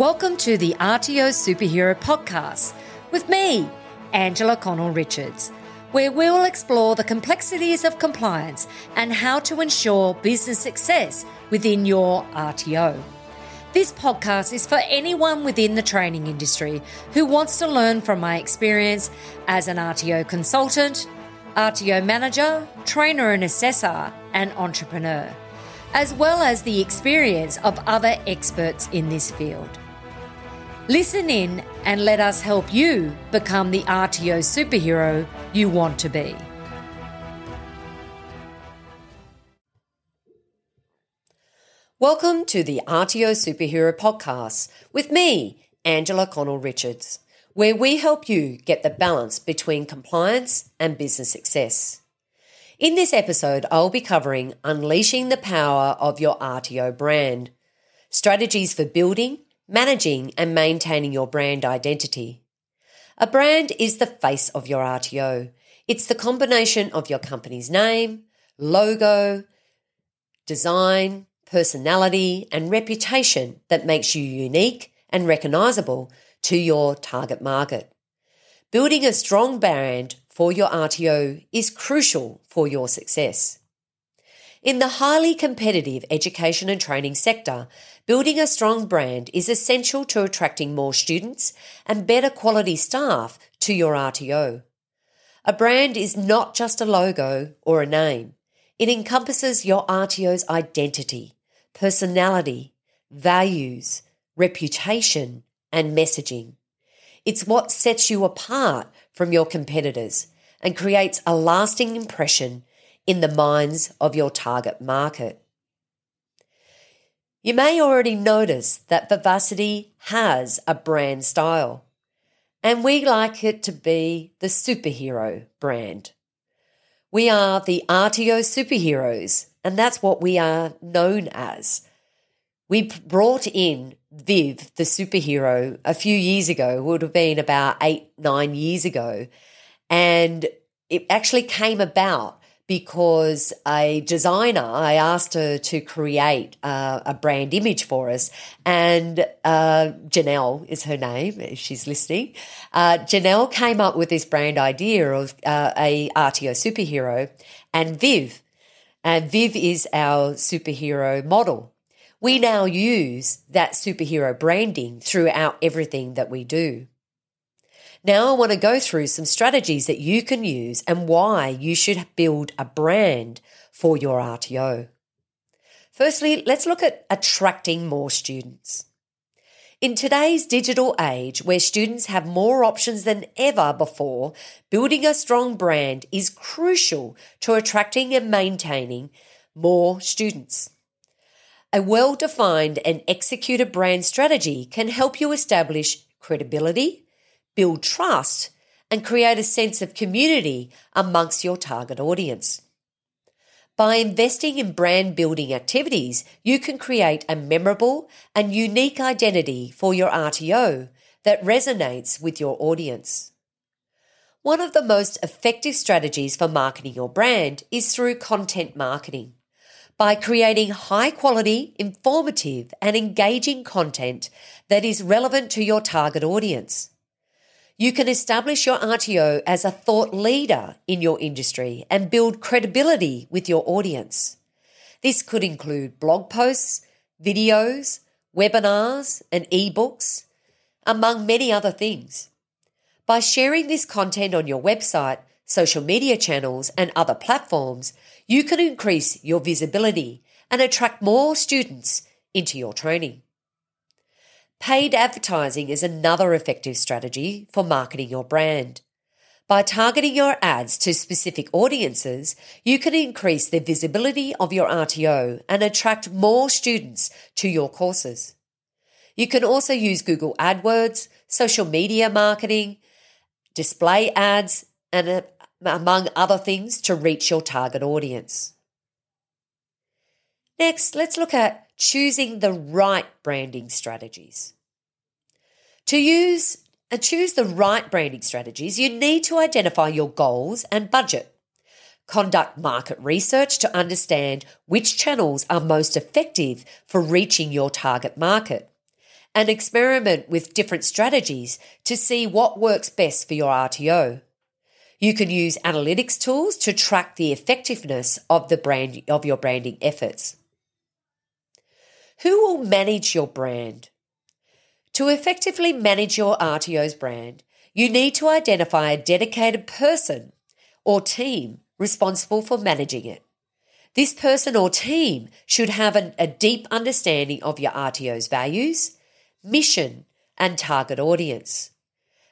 Welcome to the RTO Superhero Podcast with me, Angela Connell Richards, where we'll explore the complexities of compliance and how to ensure business success within your RTO. This podcast is for anyone within the training industry who wants to learn from my experience as an RTO consultant, RTO manager, trainer and assessor, and entrepreneur, as well as the experience of other experts in this field. Listen in and let us help you become the RTO superhero you want to be. Welcome to the RTO Superhero Podcast with me, Angela Connell Richards, where we help you get the balance between compliance and business success. In this episode, I'll be covering unleashing the power of your RTO brand, strategies for building managing and maintaining your brand identity. A brand is the face of your RTO. It's the combination of your company's name, logo, design, personality, and reputation that makes you unique and recognizable to your target market. Building a strong brand for your RTO is crucial for your success. In the highly competitive education and training sector, building a strong brand is essential to attracting more students and better quality staff to your RTO. A brand is not just a logo or a name. It encompasses your RTO's identity, personality, values, reputation, and messaging. It's what sets you apart from your competitors and creates a lasting impression in the minds of your target market. You may already notice that Vivacity has a brand style, and we like it to be the superhero brand. We are the RTO superheroes, and that's what we are known as. We brought in Viv, the superhero, a few years ago, would have been about eight, nine years ago. And it actually came about because a designer, I asked her to create uh, a brand image for us, and uh, Janelle is her name, if she's listening. Uh, Janelle came up with this brand idea of uh, a RTO superhero, and Viv, and Viv is our superhero model. We now use that superhero branding throughout everything that we do. Now I want to go through some strategies that you can use and why you should build a brand for your RTO. Firstly, let's look at attracting more students. In today's digital age, where students have more options than ever before, building a strong brand is crucial to attracting and maintaining more students. A well defined and executed brand strategy can help you establish credibility, build trust, and create a sense of community amongst your target audience. By investing in brand building activities, you can create a memorable and unique identity for your RTO that resonates with your audience. One of the most effective strategies for marketing your brand is through content marketing. By creating high quality, informative, and engaging content that is relevant to your target audience. You can establish your RTO as a thought leader in your industry and build credibility with your audience. This could include blog posts, videos, webinars, and ebooks, among many other things. By sharing this content on your website, social media channels, and other platforms, you can increase your visibility and attract more students into your training. Paid advertising is another effective strategy for marketing your brand. By targeting your ads to specific audiences, you can increase the visibility of your RTO and attract more students to your courses. You can also use Google AdWords, social media marketing, display ads, and uh, among other things to reach your target audience. Next, let's look at choosing the right branding strategies. To use and choose the right branding strategies, you need to identify your goals and budget. Conduct market research to understand which channels are most effective for reaching your target market. and experiment with different strategies to see what works best for your RTO. You can use analytics tools to track the effectiveness of the brand of your branding efforts. Who will manage your brand? To effectively manage your RTO's brand, you need to identify a dedicated person or team responsible for managing it. This person or team should have an, a deep understanding of your RTO's values, mission, and target audience.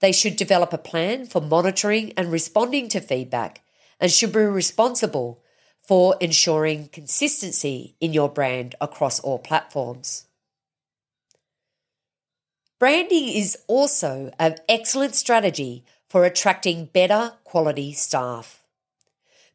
They should develop a plan for monitoring and responding to feedback and should be responsible for ensuring consistency in your brand across all platforms. Branding is also an excellent strategy for attracting better quality staff.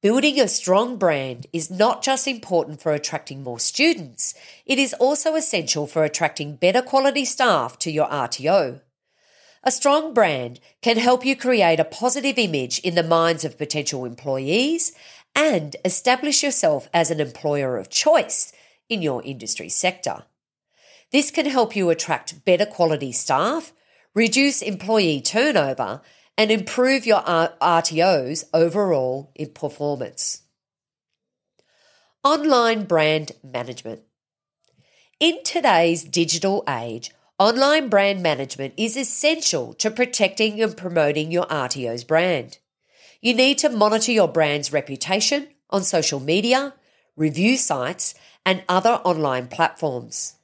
Building a strong brand is not just important for attracting more students, it is also essential for attracting better quality staff to your RTO. A strong brand can help you create a positive image in the minds of potential employees and establish yourself as an employer of choice in your industry sector. This can help you attract better quality staff, reduce employee turnover, and improve your RTO's overall performance. Online brand management. In today's digital age, online brand management is essential to protecting and promoting your RTO's brand. You need to monitor your brand's reputation on social media, review sites, and other online platforms.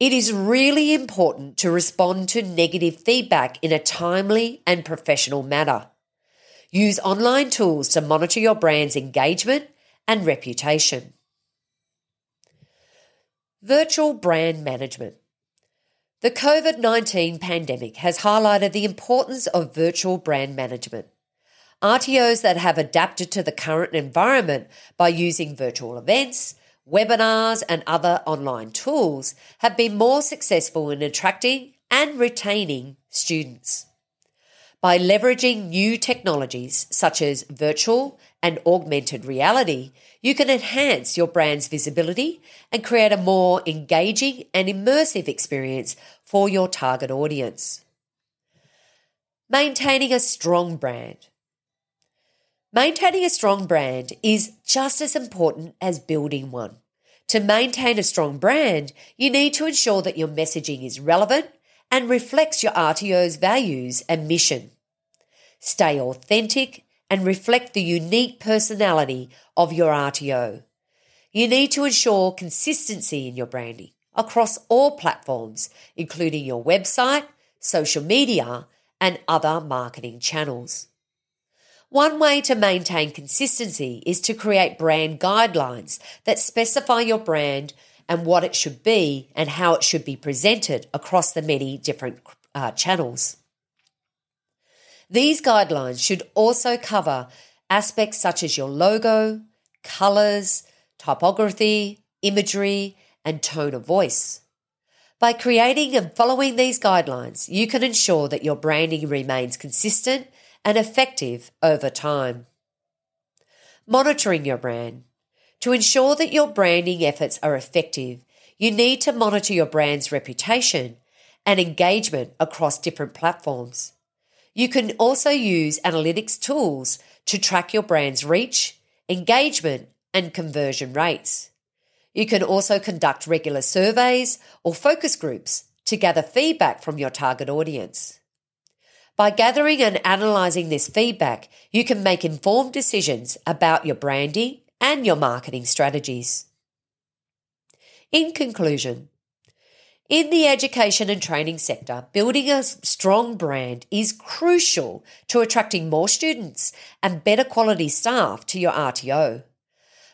It is really important to respond to negative feedback in a timely and professional manner. Use online tools to monitor your brand's engagement and reputation. Virtual brand management. The COVID 19 pandemic has highlighted the importance of virtual brand management. RTOs that have adapted to the current environment by using virtual events, webinars, and other online tools have been more successful in attracting and retaining students. By leveraging new technologies such as virtual and augmented reality, you can enhance your brand's visibility and create a more engaging and immersive experience for your target audience. Maintaining a strong brand. Maintaining a strong brand is just as important as building one. To maintain a strong brand, you need to ensure that your messaging is relevant and reflects your RTO's values and mission. Stay authentic and reflect the unique personality of your RTO. You need to ensure consistency in your branding across all platforms, including your website, social media, and other marketing channels. One way to maintain consistency is to create brand guidelines that specify your brand and what it should be and how it should be presented across the many different uh, channels. These guidelines should also cover aspects such as your logo, colors, typography, imagery, and tone of voice. By creating and following these guidelines, you can ensure that your branding remains consistent and effective over time. Monitoring your brand. To ensure that your branding efforts are effective, you need to monitor your brand's reputation and engagement across different platforms. You can also use analytics tools to track your brand's reach, engagement, and conversion rates. You can also conduct regular surveys or focus groups to gather feedback from your target audience. By gathering and analysing this feedback, you can make informed decisions about your branding and your marketing strategies. In conclusion, in the education and training sector, building a strong brand is crucial to attracting more students and better quality staff to your RTO.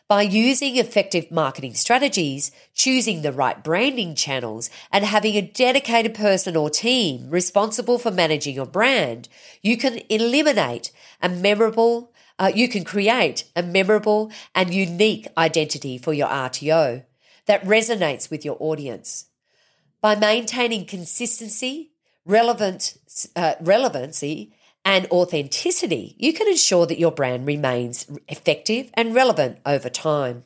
By using effective marketing strategies, choosing the right branding channels, and having a dedicated person or team responsible for managing your brand, you can eliminate a memorable, uh, you can create a memorable and unique identity for your RTO that resonates with your audience. By maintaining consistency, relevant, uh, relevancy, and authenticity, you can ensure that your brand remains effective and relevant over time.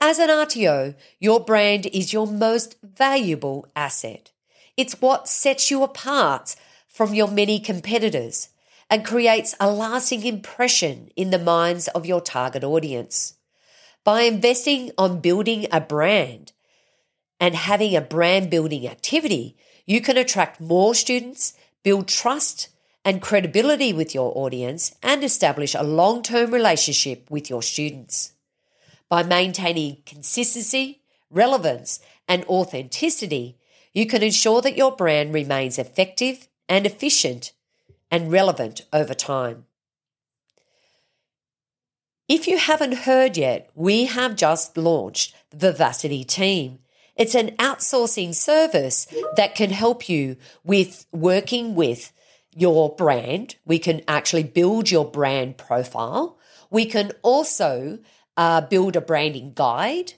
As an RTO, your brand is your most valuable asset. It's what sets you apart from your many competitors and creates a lasting impression in the minds of your target audience. By investing on building a brand and having a brand building activity, you can attract more students, build trust and credibility with your audience, and establish a long term relationship with your students by maintaining consistency, relevance, and authenticity, you can ensure that your brand remains effective and efficient and relevant over time. If you haven't heard yet, we have just launched the Vivacity team. It's an outsourcing service that can help you with working with your brand. We can actually build your brand profile. We can also uh, build a branding guide.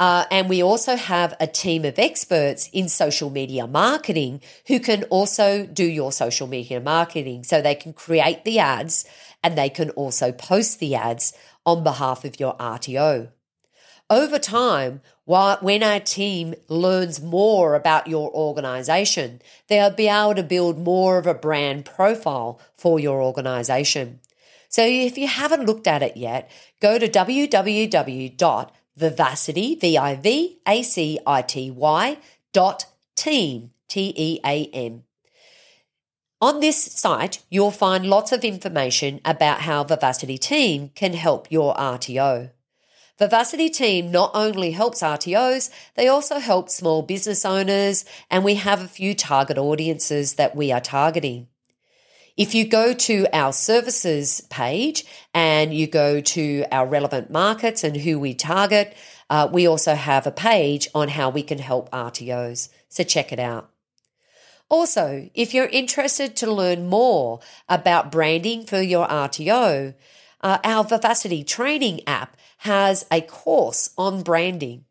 Uh, and we also have a team of experts in social media marketing who can also do your social media marketing. So they can create the ads and they can also post the ads on behalf of your RTO. Over time, when our team learns more about your organization, they'll be able to build more of a brand profile for your organization. So if you haven't looked at it yet, go to www.vivacity, V-I-V-A-C-I-T-Y dot team, T-E-A-M. On this site, you'll find lots of information about how Vivacity Team can help your RTO. Vivacity Team not only helps RTOs, they also help small business owners, and we have a few target audiences that we are targeting. If you go to our services page and you go to our relevant markets and who we target, uh, we also have a page on how we can help RTOs. So check it out. Also, if you're interested to learn more about branding for your RTO, uh, our Vivacity training app has a course on branding.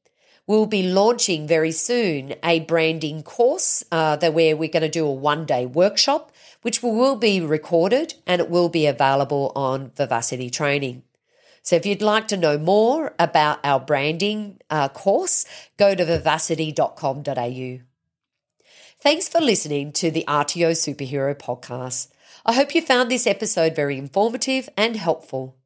We'll be launching very soon a branding course uh, that where we're going to do a one day workshop which will be recorded and it will be available on Vivacity Training. So if you'd like to know more about our branding uh, course, go to vivacity.com.au. Thanks for listening to the RTO Superhero podcast. I hope you found this episode very informative and helpful.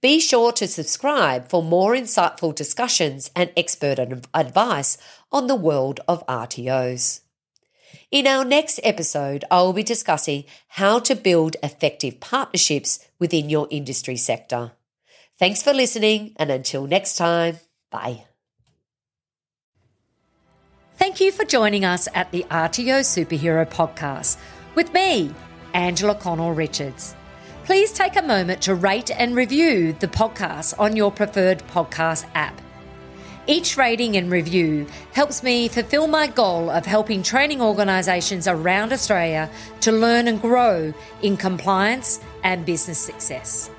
Be sure to subscribe for more insightful discussions and expert advice on the world of RTOs. In our next episode, I will be discussing how to build effective partnerships within your industry sector. Thanks for listening, and until next time, bye. Thank you for joining us at the RTO Superhero Podcast with me, Angela Connell Richards. Please take a moment to rate and review the podcast on your preferred podcast app. Each rating and review helps me fulfill my goal of helping training organisations around Australia to learn and grow in compliance and business success.